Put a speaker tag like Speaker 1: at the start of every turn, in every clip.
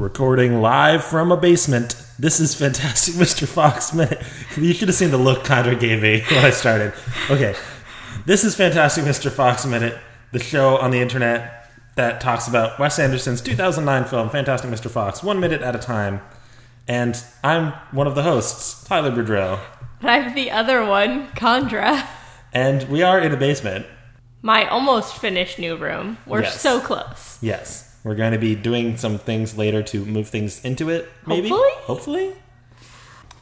Speaker 1: Recording live from a basement. This is Fantastic Mr. Fox Minute. You should have seen the look Chandra gave me when I started. Okay. This is Fantastic Mr. Fox Minute, the show on the internet that talks about Wes Anderson's 2009 film, Fantastic Mr. Fox, one minute at a time. And I'm one of the hosts, Tyler Boudreau.
Speaker 2: I'm the other one, Chandra.
Speaker 1: And we are in a basement.
Speaker 2: My almost finished new room. We're
Speaker 1: Yes.
Speaker 2: so close.
Speaker 1: Yes. We're going to be doing some things later to move things into it, maybe?
Speaker 2: Hopefully?
Speaker 1: Hopefully?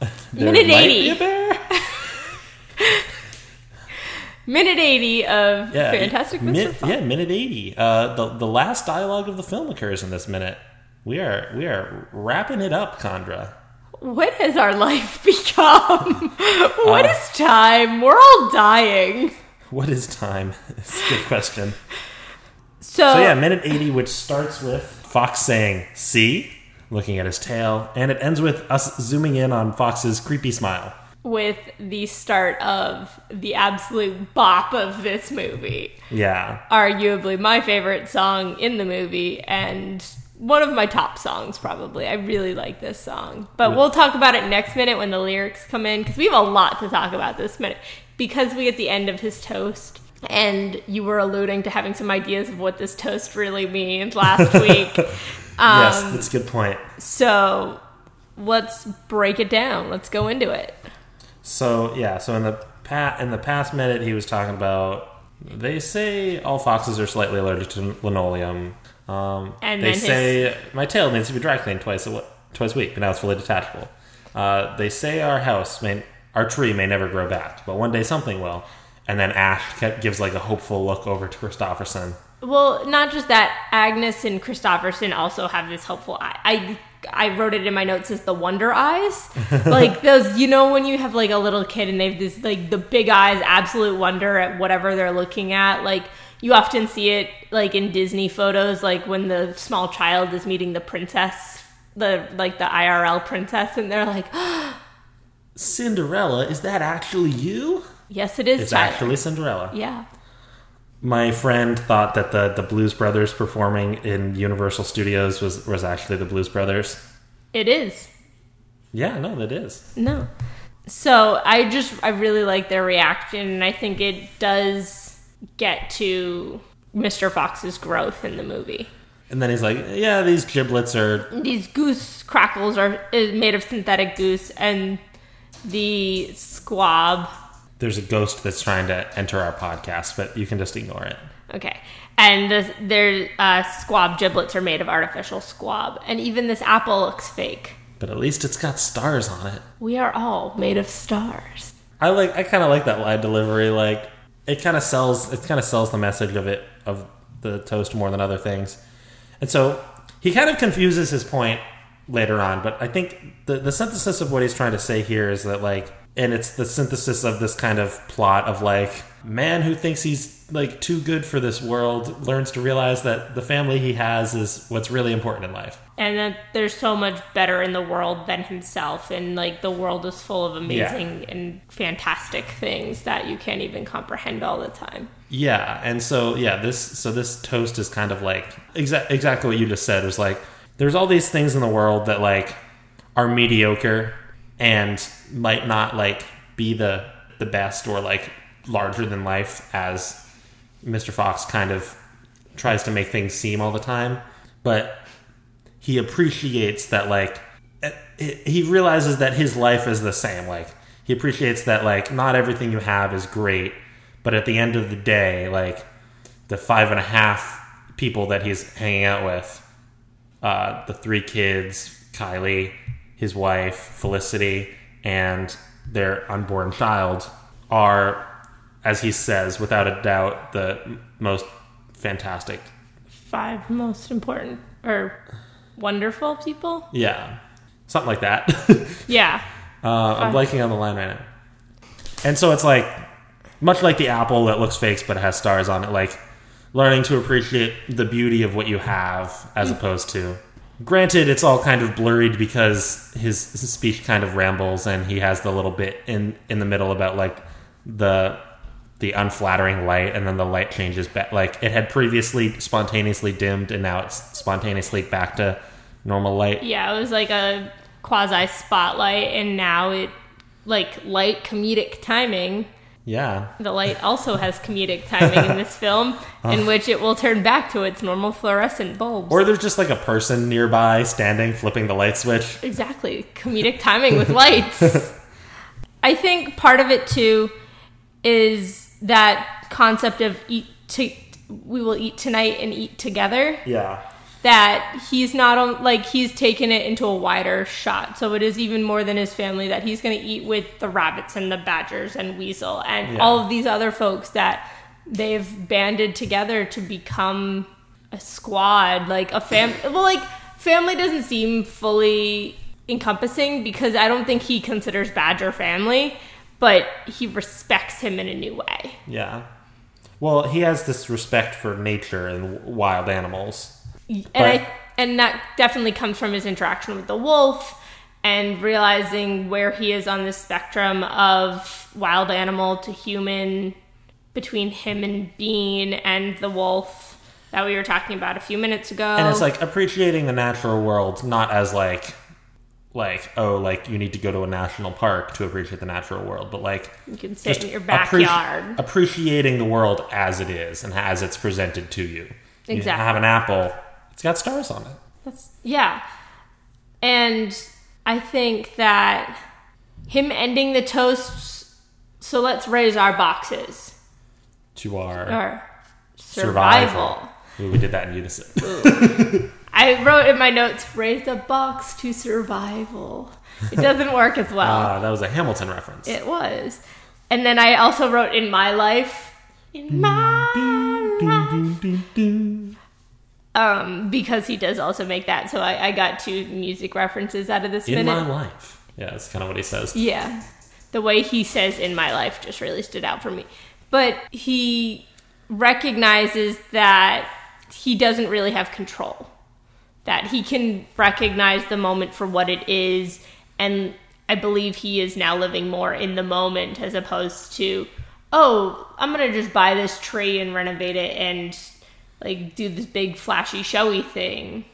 Speaker 1: There
Speaker 2: Minute
Speaker 1: might
Speaker 2: 80.
Speaker 1: be a bear.
Speaker 2: Minute 80 of
Speaker 1: Yeah,
Speaker 2: Fantastic Mr.
Speaker 1: min-
Speaker 2: Fox.
Speaker 1: Yeah, minute eighty. Uh, the the last dialogue of the film occurs in this minute. We are we are wrapping it up, Chandra.
Speaker 2: What has our life become? What
Speaker 1: Uh,
Speaker 2: is time? We're all dying.
Speaker 1: What is time? It's a good question.
Speaker 2: So,
Speaker 1: So yeah, minute eighty, which starts with Fox saying "see," looking at his tail, and it ends with us zooming in on Fox's creepy smile.
Speaker 2: with the start of the absolute bop of this movie.
Speaker 1: Yeah,
Speaker 2: Arguably my favorite song in the movie and one of my top songs probably. I really like this song. But we'll talk about it next minute when the lyrics come in because we have a lot to talk about this minute. Because we get the end of his toast and you were alluding to having some ideas of what this toast really means last week.
Speaker 1: yes,
Speaker 2: Um,
Speaker 1: that's a good point.
Speaker 2: So let's break it down. Let's go into it.
Speaker 1: So yeah, so in the pa- in the past minute, he was talking about. They say all foxes are slightly allergic to linoleum. Um,
Speaker 2: And
Speaker 1: they
Speaker 2: then his-
Speaker 1: say my tail needs to be dry cleaned twice a w- twice a week, but now it's fully detachable. Uh, they say our house may our tree may never grow back, but one day something will. And then Ash gives like a hopeful look over to Kristofferson.
Speaker 2: Well, not just that. Agnes and Kristofferson also have this hopeful eye. I I wrote it in my notes as the wonder eyes, like those. You know, when you have like a little kid and they have this like the big eyes, absolute wonder at whatever they're looking at. Like you often see it like in Disney photos, like when the small child is meeting the princess, the like the IRL princess, and they're like,
Speaker 1: Cinderella, is that actually you?
Speaker 2: "Yes, it is."
Speaker 1: It's
Speaker 2: Tyler."
Speaker 1: actually Cinderella.
Speaker 2: yeah.
Speaker 1: My friend thought that the, the Blues Brothers performing in Universal Studios was, was actually the Blues Brothers.
Speaker 2: It is.
Speaker 1: Yeah, no, that is.
Speaker 2: No. So I just I really like their reaction and I think it does get to Mr. Fox's growth in the movie.
Speaker 1: And then he's like, "Yeah, these giblets are
Speaker 2: These goose crackles are made of synthetic goose and the squab
Speaker 1: there's a ghost that's trying to enter our podcast, but you can just ignore it."
Speaker 2: okay. And the, their uh, squab giblets are made of artificial squab. And even this apple looks fake.
Speaker 1: But at least it's got stars on it.
Speaker 2: We are all made of stars.
Speaker 1: I like I kind of like that line delivery like it kind of sells it kind of sells the message of it of the toast more than other things. And so he kind of confuses his point later on, but I think the the synthesis of what he's trying to say here is that like and it's the synthesis of this kind of plot of like man who thinks he's like too good for this world learns to realize that the family he has is what's really important in life.
Speaker 2: and that there's so much better in the world than himself and like the world is full of amazing and fantastic things that you can't even comprehend all the time
Speaker 1: Yeah, and so yeah, this so this toast is kind of like exa- exactly what you just said. Is like there's all these things in the world that like are mediocre and might not like be the the best or like larger than life as Mr. Fox kind of tries to make things seem all the time, but he appreciates that like eh, he realizes that his life is the same like he appreciates that like not everything you have is great but at the end of the day like the five and a half people that he's hanging out with uh, the three kids kylie his wife felicity and their unborn child are as he says without a doubt the most fantastic.
Speaker 2: Five most important or wonderful people?
Speaker 1: Yeah. Something like that.
Speaker 2: Yeah.
Speaker 1: Uh, I'm blanking on the line right now. And so it's like, much like the apple that looks fake but has stars on it, like learning to appreciate the beauty of what you have as opposed to. Granted, it's all kind of blurred because his, his speech kind of rambles and he has the little bit in, in the middle about like the the unflattering light and then the light changes back. Like it had previously spontaneously dimmed and now it's spontaneously back to normal light.
Speaker 2: Yeah, it was like a quasi spotlight, and now it like light comedic timing.
Speaker 1: Yeah.
Speaker 2: The light also has comedic timing in this film, in which it will turn back to its normal fluorescent bulbs.
Speaker 1: Or there's just like a person nearby standing flipping the light switch.
Speaker 2: Exactly. Comedic timing with lights. I think part of it too is that concept of eat to we will eat tonight and eat together.
Speaker 1: Yeah.
Speaker 2: That he's not on like he's taken it into a wider shot. So it is even more than his family that he's going to eat with the rabbits and the badgers and weasel and
Speaker 1: Yeah.
Speaker 2: all of these other folks that they've banded together to become a squad, like a fam. well, like family doesn't seem fully encompassing because I don't think he considers Badger family, but he respects him in a new way.
Speaker 1: Yeah. Well, he has this respect for nature and wild animals.
Speaker 2: And
Speaker 1: But-
Speaker 2: I and that definitely comes from his interaction with the wolf and realizing where he is on the spectrum of wild animal to human between him and Bean and the wolf that we were talking about a few minutes ago.
Speaker 1: And it's like appreciating the natural world not as like like oh like you need to go to a national park to appreciate the natural world, but like
Speaker 2: you can sit in your
Speaker 1: appreci-
Speaker 2: backyard.
Speaker 1: appreciating the world as it is and as it's presented to you. You
Speaker 2: Exactly.
Speaker 1: have an apple, it's got stars on it.
Speaker 2: That's yeah. And I think that him ending the toast so let's raise our boxes.
Speaker 1: To our
Speaker 2: Or survival.
Speaker 1: Ooh, we did that in unison.
Speaker 2: I wrote in my notes, raise a box to survival. It doesn't work as well.
Speaker 1: Ah, that was a Hamilton reference.
Speaker 2: it was. And then I also wrote in my life, in my life. Um, because he does also make that. So I, I got two music references out of this
Speaker 1: in
Speaker 2: minute.
Speaker 1: my life. Yeah, that's kind of what he says.
Speaker 2: Yeah. The way he says in my life just really stood out for me. But he recognizes that he doesn't really have control. That he can recognize the moment for what it is. And I believe he is now living more in the moment as opposed to, oh, I'm going to just buy this tree and renovate it and like do this big flashy showy thing.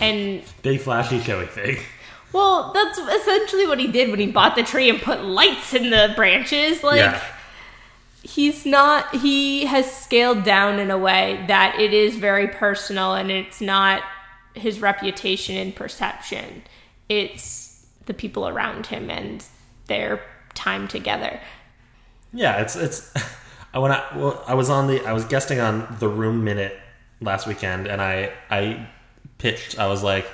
Speaker 2: And
Speaker 1: Big flashy showy thing.
Speaker 2: well, that's essentially what he did when he bought the tree and put lights in the branches. Like,
Speaker 1: Yeah.
Speaker 2: he's not, he has scaled down in a way that it is very personal and it's not his reputation and perception. It's the people around him and their time together.
Speaker 1: Yeah, it's it's. I when I well, I was on the I was guesting on the Room Minute last weekend, and I I pitched. I was like,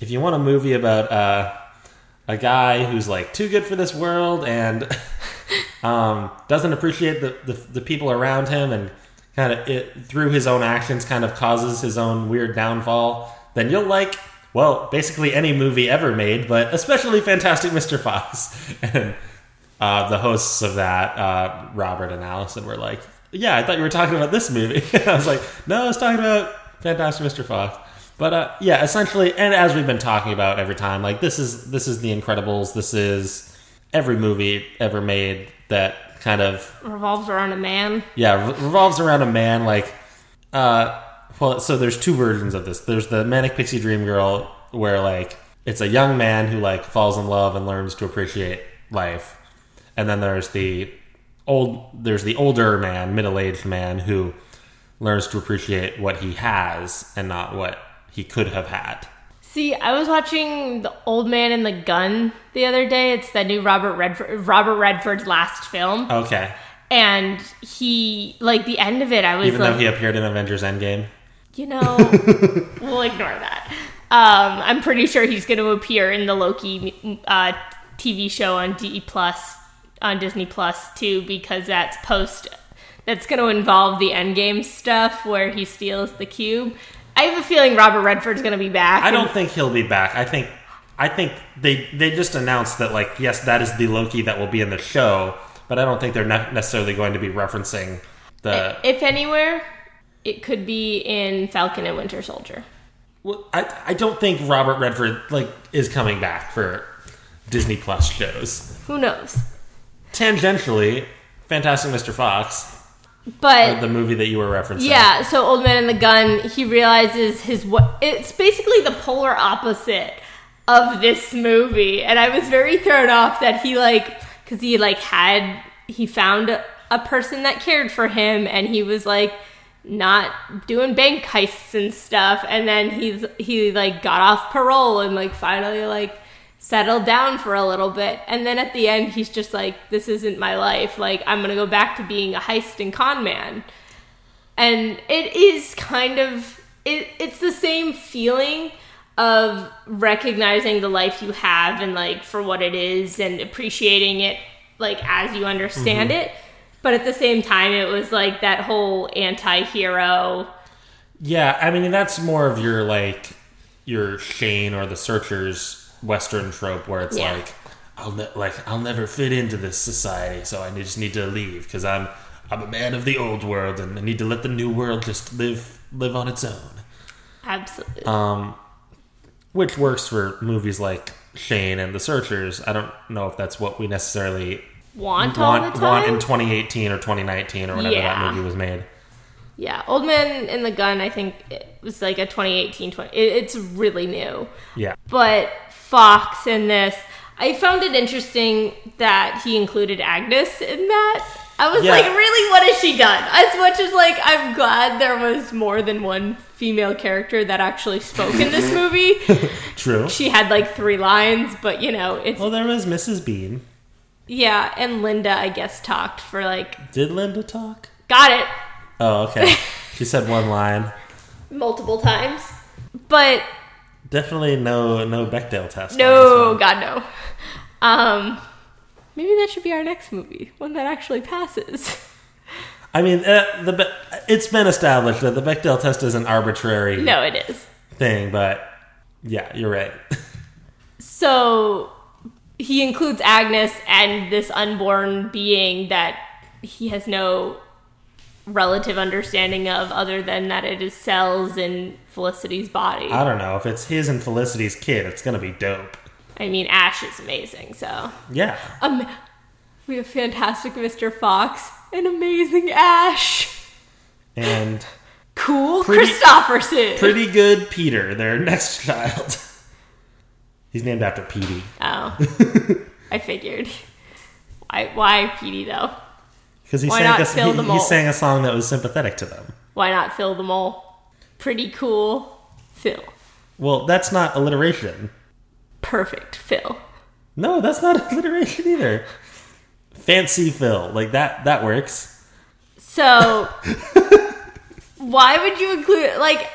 Speaker 1: if you want a movie about uh, a guy who's like too good for this world and um, doesn't appreciate the, the the people around him, and kind of it through his own actions kind of causes his own weird downfall, then you'll like. Well, basically any movie ever made, but especially Fantastic Mr. Fox. And uh, the hosts of that, uh, Robert and Allison, were like, "Yeah, I thought you were talking about this movie." I was like, "No, I was talking about Fantastic Mr. Fox." But uh, yeah, essentially, and as we've been talking about every time, like this is this is The Incredibles. This is every movie ever made that kind of
Speaker 2: Revolves around a man.
Speaker 1: yeah re- revolves around a man like uh well so there's two versions of this there's the manic pixie dream girl where like it's a young man who like falls in love and learns to appreciate life and then there's the old there's the older man middle-aged man who learns to appreciate what he has and not what he could have had
Speaker 2: See, I was watching The Old Man and the Gun the other day. It's the new Robert Redford, Robert Redford's last film.
Speaker 1: okay
Speaker 2: and he like the end of it i was
Speaker 1: even
Speaker 2: like
Speaker 1: though he appeared in avengers endgame
Speaker 2: you know we'll ignore that um i'm pretty sure he's going to appear in the loki uh tv show on d plus on disney plus too because that's post that's going to involve the endgame stuff where he steals the cube i have a feeling robert redford's going to be back
Speaker 1: I don't think he'll be back. I think I think they they just announced that like yes, that is the Loki that will be in the show, but I don't think they're not necessarily going to be referencing the.
Speaker 2: if anywhere it could be in falcon and winter soldier
Speaker 1: Well, I I don't think Robert Redford like is coming back for Disney Plus shows.
Speaker 2: who knows
Speaker 1: Tangentially, Fantastic Mr. Fox.
Speaker 2: but
Speaker 1: the movie that you were referencing.
Speaker 2: yeah, so Old Man and the Gun, he realizes his what it's basically the polar opposite of this movie. And I was very thrown off that he like cuz he like had he found a, a person that cared for him and he was like not doing bank heists and stuff and then he's he like got off parole and like finally like settled down for a little bit. And then at the end he's just like this isn't my life. Like i'm gonna go back to being a heist and con man. And it is kind of it, it's the same feeling of recognizing the life you have and like for what it is and appreciating it like as you understand mm-hmm. it. But at the same time it was like that whole anti-hero.
Speaker 1: Yeah, I mean that's more of your like your Shane or the Searchers Western trope where it's
Speaker 2: Yeah.
Speaker 1: like I'll ne- like I'll never fit into this society, so I just need to leave because I'm I'm a man of the old world and I need to let the new world just live live on its own.
Speaker 2: absolutely
Speaker 1: Um, which works for movies like Shane and the Searchers. I don't know if that's what we necessarily
Speaker 2: want all
Speaker 1: want want in 2018 or 2019 or whenever
Speaker 2: Yeah.
Speaker 1: that movie was made.
Speaker 2: yeah old man in the gun i think it was like a 2018 20 it, it's really new
Speaker 1: Yeah.
Speaker 2: but Fox in this, I found it interesting that he included Agnes in that. I was
Speaker 1: Yeah.
Speaker 2: like, really, what has she done? As much as like, I'm glad there was more than one female character that actually spoke in this movie.
Speaker 1: True.
Speaker 2: she had like three lines, but you know, it's
Speaker 1: Well, there was Mrs. Bean.
Speaker 2: yeah. And Linda, I guess, talked for like,
Speaker 1: Did Linda talk?
Speaker 2: got it
Speaker 1: Oh, okay. she said one line.
Speaker 2: multiple times, but
Speaker 1: Definitely no no Bechdel test.
Speaker 2: no. God no. Um, maybe that should be our next movie, one that actually passes.
Speaker 1: I mean, uh, the Be- it's been established that the Bechdel test is an arbitrary
Speaker 2: No, it is.
Speaker 1: thing, but yeah, you're right.
Speaker 2: So he includes Agnes and this unborn being that he has no relative understanding of other than that it is cells in Felicity's body.
Speaker 1: I don't know if it's his and Felicity's kid. It's gonna be dope.
Speaker 2: I mean, Ash is amazing, so.
Speaker 1: Yeah.
Speaker 2: Um, we have fantastic Mr. Fox and amazing Ash.
Speaker 1: And
Speaker 2: Cool
Speaker 1: Pretty-
Speaker 2: Kristofferson.
Speaker 1: pretty good Peter, their next child. He's named after Petey.
Speaker 2: oh, I figured. Why, why Petey though?
Speaker 1: Because he
Speaker 2: Why
Speaker 1: sang
Speaker 2: not
Speaker 1: a,
Speaker 2: fill
Speaker 1: he,
Speaker 2: the
Speaker 1: he sang a song that was sympathetic to them.
Speaker 2: Why not fill them all? Pretty cool. Phil.
Speaker 1: Well, that's not alliteration.
Speaker 2: Perfect Phil.
Speaker 1: No, that's not alliteration either. Fancy Phil, like that that works.
Speaker 2: So, why would you include like?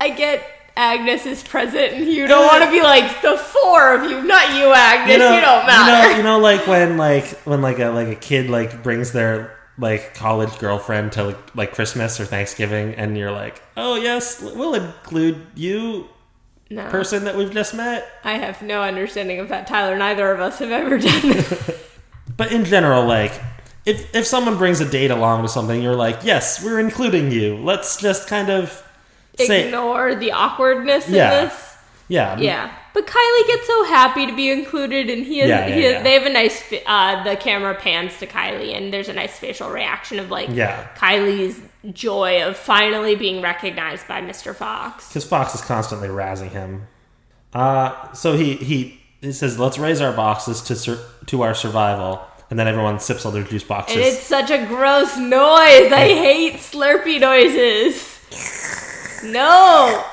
Speaker 2: I get Agnes is present, and you don't want to be like the four of you, not you, Agnes. You, don't matter.
Speaker 1: You know, you know, like when like when like a like a kid like brings their like college girlfriend to like Christmas or Thanksgiving, and you're like, oh yes, we'll include you,
Speaker 2: no,
Speaker 1: person that we've just met.
Speaker 2: I have no understanding of that. Tyler, neither of us have ever done that.
Speaker 1: But in general, like if if someone brings a date along to something, you're like, yes, we're including you. Let's just kind of say,
Speaker 2: Ignore the awkwardness
Speaker 1: Yeah.
Speaker 2: in this.
Speaker 1: yeah,
Speaker 2: Yeah, but Kylie gets so happy to be included, and he, has,
Speaker 1: Yeah, yeah,
Speaker 2: he
Speaker 1: yeah.
Speaker 2: they have a nice. Uh, the camera pans to Kylie, and there's a nice facial reaction of like
Speaker 1: Yeah.
Speaker 2: Kylie's joy of finally being recognized by Mr. Fox.
Speaker 1: because Fox is constantly razzing him. Uh, so he he he says, let's raise our boxes to sur- to our survival, and then everyone sips all their juice boxes.
Speaker 2: And it's such a gross noise. I hate Slurpee noises. No,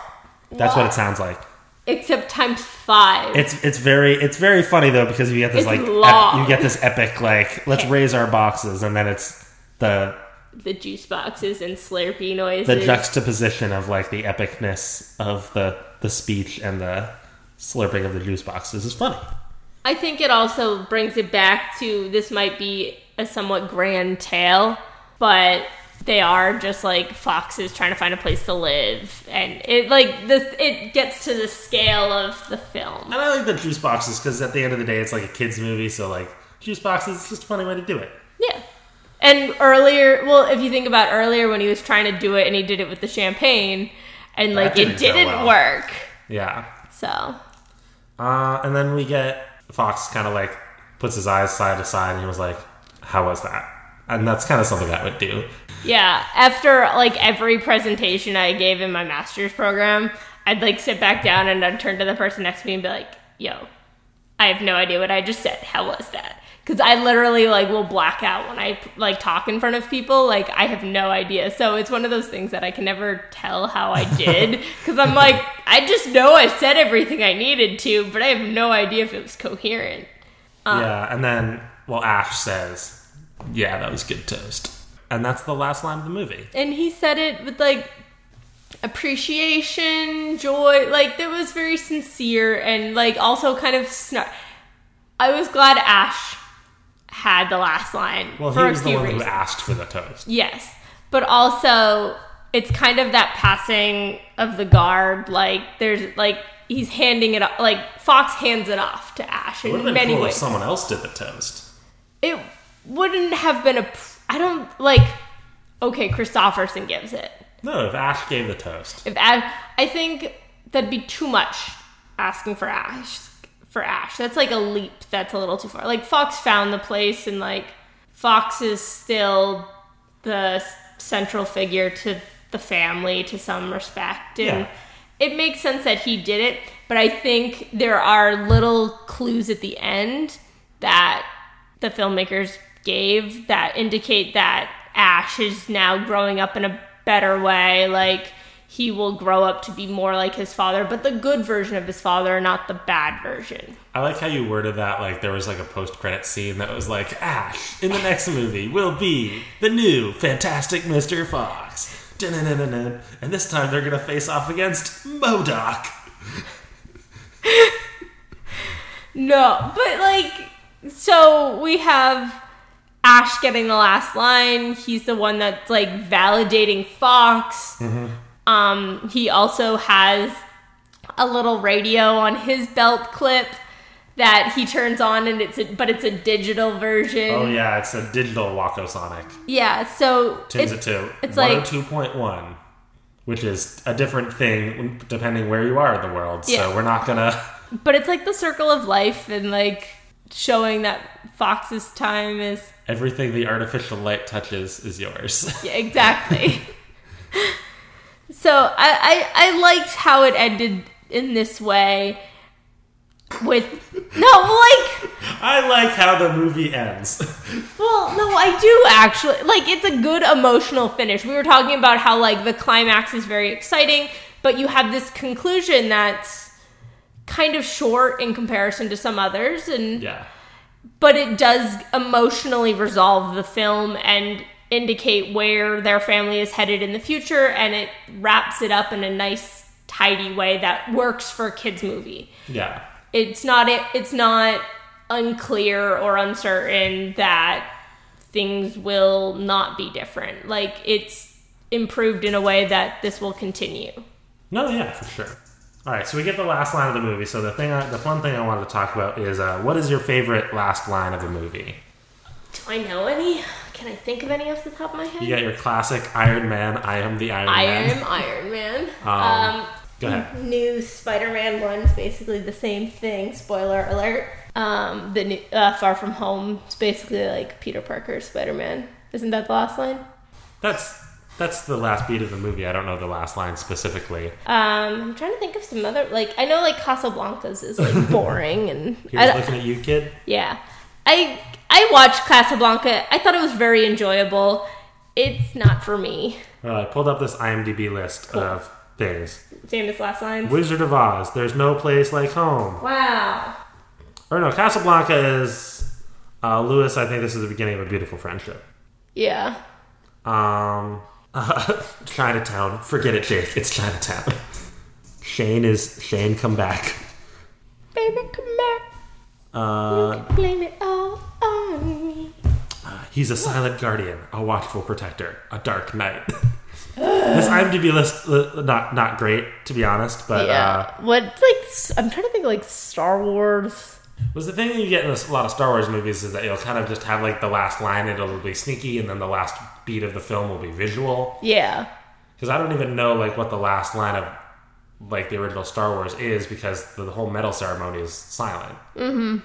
Speaker 1: That's what it sounds like.
Speaker 2: except times five.
Speaker 1: It's it's very it's very funny though because you get this
Speaker 2: It's
Speaker 1: like
Speaker 2: long.
Speaker 1: you get this epic like let's raise our boxes and then it's the
Speaker 2: the juice boxes and Slurpee noises.
Speaker 1: the juxtaposition of like the epicness of the the speech and the slurping of the juice boxes is funny.
Speaker 2: I think it also brings it back to this might be a somewhat grand tale, but they are just like foxes trying to find a place to live, and it like this it gets to the scale of the film.
Speaker 1: And I like the juice boxes because at the end of the day it's like a kids movie, so like juice boxes is just a funny way to do it.
Speaker 2: Yeah. And earlier, well, if you think about earlier when he was trying to do it and he did it with the champagne, and like
Speaker 1: didn't
Speaker 2: it didn't
Speaker 1: well.
Speaker 2: work.
Speaker 1: Yeah.
Speaker 2: So
Speaker 1: Uh, and then we get Fox kind of like puts his eyes side to side and he was like, "How was that?" And that's kind of something I would do.
Speaker 2: Yeah, after like every presentation I gave in my master's program, I'd like sit back down and I'd turn to the person next to me and be like, "Yo, I have no idea what I just said. How was that?" Because I literally like will black out when I like talk in front of people. Like I have no idea. So it's one of those things that I can never tell how I did because I'm like I just know I said everything I needed to, but I have no idea if it was coherent.
Speaker 1: yeah, um, and then well, Ash says, "Yeah, that was good toast," and that's the last line of the movie.
Speaker 2: and he said it with like appreciation, joy. Like that was very sincere and like also kind of snark. I was glad Ash had the last line
Speaker 1: Well,
Speaker 2: for
Speaker 1: he was
Speaker 2: a
Speaker 1: the one
Speaker 2: reasons.
Speaker 1: who asked for the toast.
Speaker 2: Yes, but also it's kind of that passing of the guard. Like there's like he's handing it off. Like Fox hands it off to Ash
Speaker 1: It would
Speaker 2: in
Speaker 1: have been
Speaker 2: many
Speaker 1: cool
Speaker 2: ways.
Speaker 1: if someone else did the toast.
Speaker 2: it wouldn't have been a. I don't like. Okay, Kristofferson gives it.
Speaker 1: No, if Ash gave the toast.
Speaker 2: If Ash, I think that'd be too much asking for Ash. For Ash, that's like a leap. That's a little too far. Like Fox found the place, and like Fox is still the central figure to the family to some respect, and
Speaker 1: Yeah.
Speaker 2: it makes sense that he did it. But I think there are little clues at the end that the filmmakers gave that indicate that Ash is now growing up in a better way. Like he will grow up to be more like his father, but the good version of his father, not the bad version.
Speaker 1: I like how you worded that. Like there was like a post-credit scene that was like Ash in the next movie will be the new Fantastic Mr. Fox. And this time they're gonna face off against Modoc.
Speaker 2: No, but like, so we have Ash getting the last line. He's the one that's like validating Fox. Um, he also has a little radio on his belt clip that he turns on, and it's a, but it's a digital version.
Speaker 1: Oh yeah, it's a digital Waco Walkosonic.
Speaker 2: Yeah, so
Speaker 1: Tunes
Speaker 2: it's,
Speaker 1: it to
Speaker 2: it's like
Speaker 1: 102.1, which is a different thing depending where you are in the world.
Speaker 2: Yeah.
Speaker 1: So we're not gonna.
Speaker 2: but it's like the circle of life and like showing that Fox's time is
Speaker 1: Everything the artificial light touches is yours.
Speaker 2: Yeah, exactly. so I, I I liked how it ended in this way. With no, like
Speaker 1: I like how the movie ends.
Speaker 2: well, no, I do actually like it's a good emotional finish. We were talking about how like the climax is very exciting, but you have this conclusion that's kind of short in comparison to some others, and
Speaker 1: yeah.
Speaker 2: But it does emotionally resolve the film and indicate where their family is headed in the future and it wraps it up in a nice tidy way that works for a kids movie
Speaker 1: Yeah.
Speaker 2: it's not it it's not unclear or uncertain that things will not be different like it's improved in a way that this will continue
Speaker 1: No, yeah, for sure. All right, so we get the last line of the movie. So the thing, I, the fun thing I wanted to talk about is uh, what is your favorite last line of a movie?
Speaker 2: do i know any can i think of any off the top of my head
Speaker 1: You got your classic Iron Man. I am the Iron
Speaker 2: I
Speaker 1: Man.
Speaker 2: I am Iron Man.
Speaker 1: Um,
Speaker 2: Um,
Speaker 1: Go ahead.
Speaker 2: New Spider-Man one's basically the same thing. Spoiler alert. Um, the new uh, Far From Home is basically like Peter Parker's Spider-Man. Isn't that the last line?
Speaker 1: That's that's the last beat of the movie. I don't know the last line specifically.
Speaker 2: Um, I'm trying to think of some other like I know like Casablanca's is like boring and
Speaker 1: Here's
Speaker 2: I don't-
Speaker 1: looking at you, kid.
Speaker 2: yeah. I I watched Casablanca. I thought it was very enjoyable. It's not for me.
Speaker 1: Uh, I pulled up this IMDb list
Speaker 2: Cool.
Speaker 1: of things.
Speaker 2: Famous last lines.
Speaker 1: Wizard of Oz. There's no place like home.
Speaker 2: Wow.
Speaker 1: Or no, Casablanca is uh, Lewis. I think this is the beginning of a beautiful friendship.
Speaker 2: Yeah.
Speaker 1: Um, Chinatown. Forget it, Jake. It's Chinatown. Shane is Shane. Come back.
Speaker 2: Baby, come back.
Speaker 1: Uh,
Speaker 2: Blame it all on me.
Speaker 1: he's a silent guardian, a watchful protector, a dark knight. this IMDb list uh, not not great to be honest, but
Speaker 2: yeah.
Speaker 1: uh,
Speaker 2: what like I'm trying to think like Star Wars.
Speaker 1: Was the thing that you get in a lot of Star Wars movies is that you'll kind of just have like the last line, it'll be sneaky, and then the last beat of the film will be visual.
Speaker 2: Yeah.
Speaker 1: Because I don't even know like what the last line of like the original Star Wars is because the, the whole medal ceremony is silent. Mm-hmm.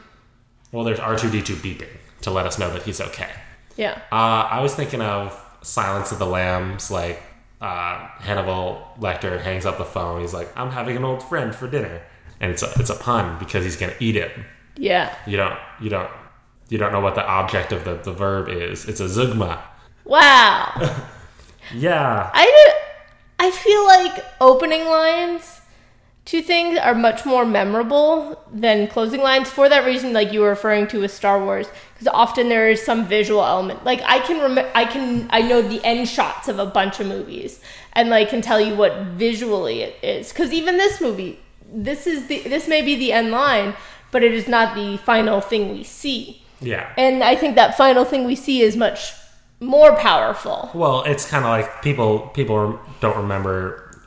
Speaker 1: Well, there's R two D two beeping to let us know that he's okay.
Speaker 2: Yeah.
Speaker 1: Uh, I was thinking of Silence of the Lambs, like uh, Hannibal Lecter hangs up the phone. He's like, "I'm having an old friend for dinner," and it's a it's a pun because he's gonna eat it.
Speaker 2: Yeah.
Speaker 1: You don't you don't you don't know what the object of the, the verb is. It's a zeugma.
Speaker 2: Wow.
Speaker 1: Yeah.
Speaker 2: I did, I feel like opening lines to things are much more memorable than closing lines for that reason like you were referring to with Star Wars because often there is some visual element like I can rem- I can I know the end shots of a bunch of movies and like can tell you what visually it is cuz even this movie this is the this may be the end line but it is not the final thing we see
Speaker 1: Yeah.
Speaker 2: and I think that final thing we see is much more powerful
Speaker 1: Well, it's kind of like people people don't remember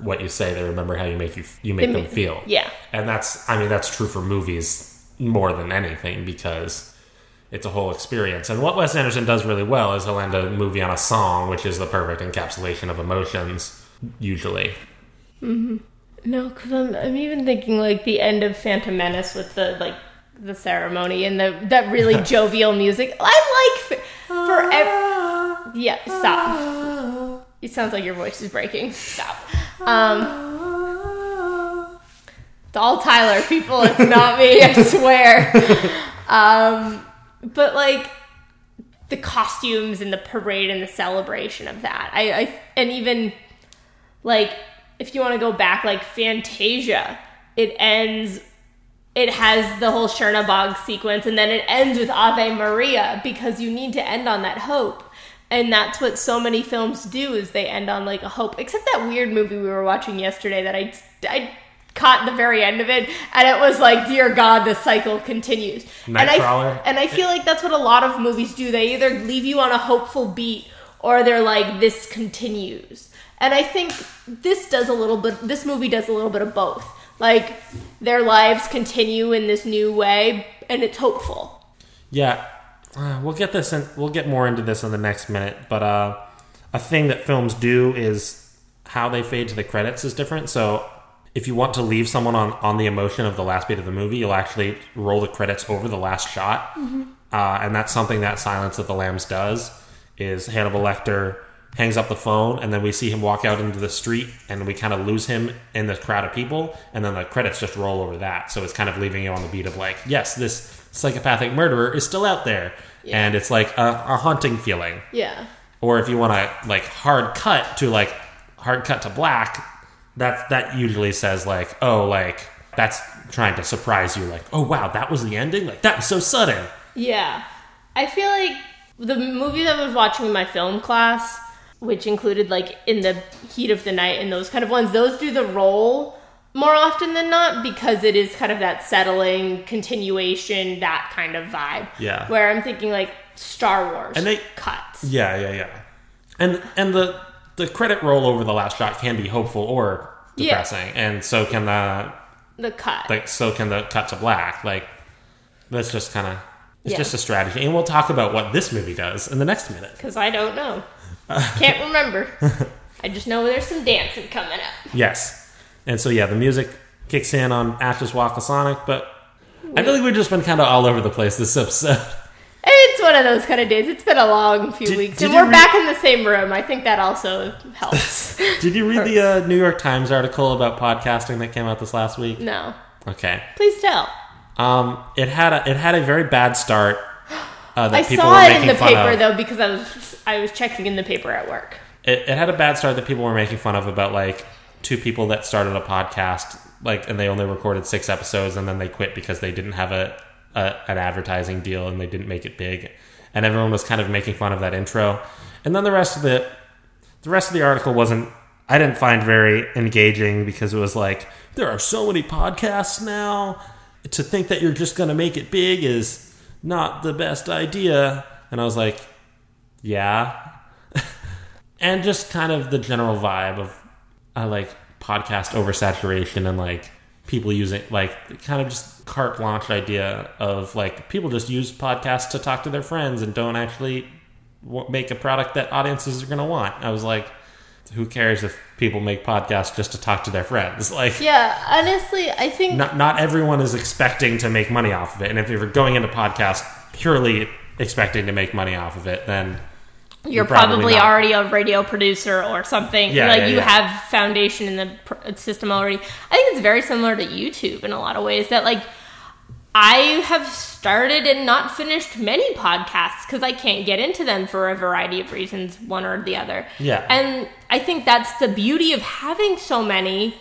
Speaker 1: what you say; they remember how you make you you make
Speaker 2: They
Speaker 1: them feel.
Speaker 2: yeah.
Speaker 1: and that's I mean that's true for movies more than anything because it's a whole experience. And what Wes Anderson does really well is he'll end a movie on a song, which is the perfect encapsulation of emotions. Usually, mm-hmm.
Speaker 2: No, because I'm, I'm even thinking like the end of Phantom Menace with the like the ceremony and the that really jovial music. I like for ev- yeah. Stop. It sounds like your voice is breaking. Stop. Um, it's all Tyler, people. It's not me. I swear. Um, but like the costumes and the parade and the celebration of that. I, I and even like if you want to go back like Fantasia, it ends it has the whole Chernabog sequence and then it ends with Ave Maria because you need to end on that hope. And that's what so many films do is they end on like a hope. Except that weird movie we were watching yesterday that I I caught the very end of it and it was like dear god the cycle continues. and I and I feel like that's what a lot of movies do. They either leave you on a hopeful beat or they're like this continues. And I think this does a little bit this movie does a little bit of both. Like their lives continue in this new way and it's hopeful.
Speaker 1: yeah. Uh, we'll get this. In, we'll get more into this in the next minute. But uh, a thing that films do is how they fade to the credits is different. So if you want to leave someone on, on the emotion of the last beat of the movie, you'll actually roll the credits over the last shot. Uh, and that's something that Silence of the Lambs does. Is Hannibal Lecter hangs up the phone, and then we see him walk out into the street, and we kind of lose him in the crowd of people, and then the credits just roll over that. So it's kind of leaving you on the beat of like, yes, this psychopathic murderer is still out there, and it's like a, a haunting feeling
Speaker 2: Yeah.
Speaker 1: or if you want to like hard cut to like hard cut to black that that usually says like oh like that's trying to surprise you like oh wow that was the ending like that was so sudden
Speaker 2: Yeah. I feel like the movie that I was watching in my film class, which included like in the heat of the night and those kind of ones, those do the role more often than not because it is kind of that settling continuation, that kind of vibe.
Speaker 1: Yeah.
Speaker 2: Where I'm thinking like Star Wars
Speaker 1: And they-
Speaker 2: cuts.
Speaker 1: yeah yeah yeah and and the the credit roll over the last shot can be hopeful or
Speaker 2: Yeah.
Speaker 1: depressing and so can the
Speaker 2: The cut.
Speaker 1: like so can the cut to black like that's just kind of it's
Speaker 2: Yeah.
Speaker 1: just a strategy and we'll talk about what this movie does in the next minute
Speaker 2: Because I don't know. Can't remember. I just know there's some dancing coming up.
Speaker 1: Yes. And so yeah, the music kicks in on Ashes Walk of Sonic, but I feel like we've just been kind of all over the place this episode.
Speaker 2: It's one of those kind of days. It's been a long few
Speaker 1: Did-
Speaker 2: weeks,
Speaker 1: did
Speaker 2: and we're
Speaker 1: re-
Speaker 2: back in the same room. I think that also helps.
Speaker 1: Did you read the uh, New York Times article about podcasting that came out this last week?
Speaker 2: no,
Speaker 1: Okay.
Speaker 2: please tell.
Speaker 1: Um, it had a, it had a very bad start. Uh, that
Speaker 2: I
Speaker 1: people
Speaker 2: saw
Speaker 1: were
Speaker 2: it in the paper
Speaker 1: of.
Speaker 2: though because I was I was checking in the paper at work.
Speaker 1: It, it had a bad start that people were making fun of about like two people that started a podcast like and they only recorded six episodes and then they quit because they didn't have a, a an advertising deal and they didn't make it big. And everyone was kind of making fun of that intro. And then the rest of the the rest of the article wasn't I didn't find very engaging because it was like there are so many podcasts now. To think that you're just going to make it big is not the best idea. And I was like yeah and just kind of the general vibe of uh, like podcast oversaturation and like people using like kind of just carte blanche idea of like people just use podcasts to talk to their friends and don't actually w- make a product that audiences are going to want. I was like, who cares if people make podcasts just to talk to their friends? Like,
Speaker 2: Yeah, honestly, I think
Speaker 1: not not everyone is expecting to make money off of it, and if you're going into podcast purely expecting to make money off of it, then
Speaker 2: You're
Speaker 1: probably
Speaker 2: probably, already a radio producer or something.
Speaker 1: Yeah,
Speaker 2: like
Speaker 1: yeah,
Speaker 2: you
Speaker 1: yeah.
Speaker 2: have foundation in the pr- system already. I think it's very similar to YouTube in a lot of ways. That like I have started and not finished many podcasts because I can't get into them for a variety of reasons, one or the other.
Speaker 1: Yeah.
Speaker 2: and I think that's the beauty of having so many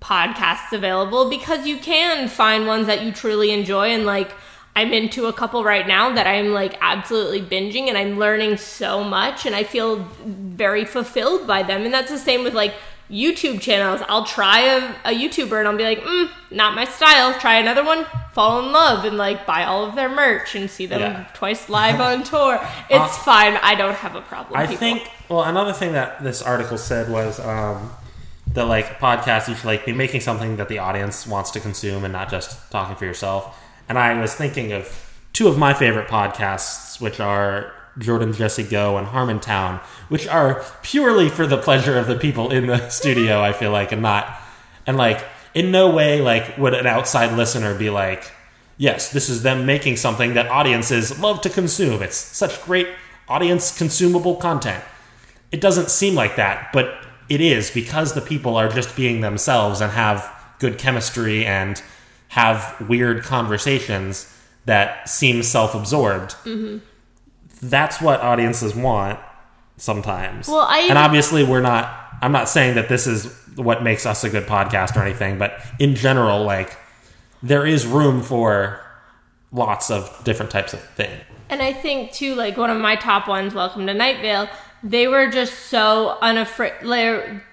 Speaker 2: podcasts available because you can find ones that you truly enjoy and like I'm into a couple right now that I'm like absolutely binging and I'm learning so much and I feel very fulfilled by them and that's the same with like YouTube channels. I'll try a, a YouTuber and I'll be like, mm, not my style. Try another one, fall in love, and like buy all of their merch and see them
Speaker 1: Yeah.
Speaker 2: twice live on tour. It's fine. I don't have a problem.
Speaker 1: I
Speaker 2: people.
Speaker 1: think. Well, another thing that this article said was um, that like podcasts, you should like be making something that the audience wants to consume and not just talking for yourself. And I was thinking of two of my favorite podcasts, which are Jordan Jesse Go and Harmontown, which are purely for the pleasure of the people in the studio. I feel like, and not and like in no way like would an outside listener be like yes this is them making something that audiences love to consume it's such great audience consumable content it doesn't seem like that but it is because the people are just being themselves and have good chemistry and have weird conversations that seem self-absorbed. Mm-hmm. That's what audiences want sometimes.
Speaker 2: Well, I-
Speaker 1: and obviously we're not i'm not saying that this is what makes us a good podcast or anything but in general like there is room for lots of different types of thing.
Speaker 2: And I think too, like one of my top ones, Welcome to Night Vale, they were just so unafraid,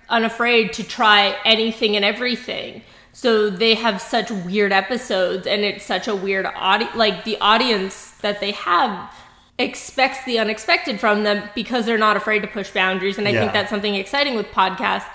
Speaker 2: unafraid to try anything and everything. So they have such weird episodes, and it's such a weird audience. Like the audience that they have expects the unexpected from them because they're not afraid to push boundaries. And I
Speaker 1: Yeah.
Speaker 2: think that's something exciting with podcasts.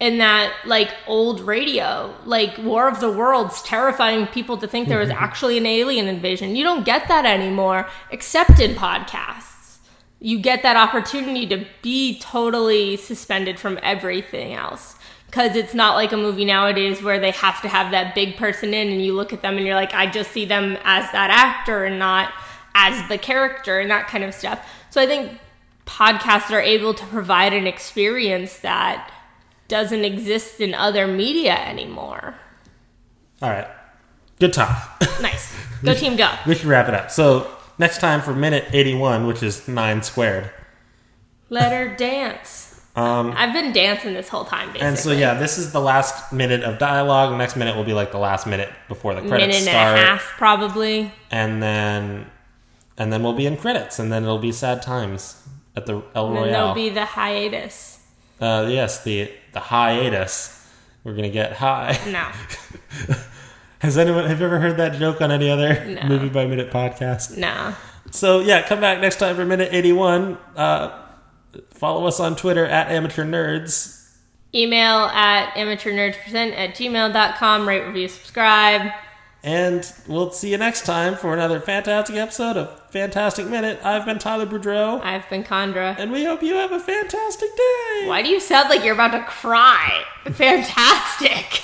Speaker 2: In that, like old radio, like War of the Worlds, terrifying people to think there was mm-hmm. actually an alien invasion. You don't get that anymore, except in podcasts. You get that opportunity to be totally suspended from everything else. Because it's not like a movie nowadays where they have to have that big person in and you look at them and you're like, I just see them as that actor and not as the character and that kind of stuff. So I think podcasts are able to provide an experience that doesn't exist in other media anymore.
Speaker 1: all right good talk
Speaker 2: Nice. Go team go.
Speaker 1: we should wrap it up so next time for minute 81 which is 9 squared
Speaker 2: Let her dance.
Speaker 1: Um,
Speaker 2: I've been dancing this whole time, basically.
Speaker 1: and so yeah this is the last minute of dialogue next minute will be like the last minute before the credits
Speaker 2: minute and
Speaker 1: start
Speaker 2: a half, probably.
Speaker 1: and then and then we'll be in credits and then it'll be sad times at the El
Speaker 2: And then
Speaker 1: Royale.
Speaker 2: there'll be the hiatus.
Speaker 1: uh, yes, the the hiatus. We're gonna get high.
Speaker 2: No.
Speaker 1: Has anyone have you ever heard that joke on any other
Speaker 2: No.
Speaker 1: movie by minute podcast?
Speaker 2: No.
Speaker 1: So yeah, come back next time for minute eighty one. Uh, follow us on Twitter at amateur nerds.
Speaker 2: Email at amateurnerdspresent at gmail.com. Rate, review, subscribe.
Speaker 1: And we'll see you next time for another fantastic episode of Fantastic Minute. I've been Tyler Boudreau,
Speaker 2: I've been Chandra.
Speaker 1: and we hope you have a fantastic day.
Speaker 2: Why do you sound like you're about to cry? Fantastic.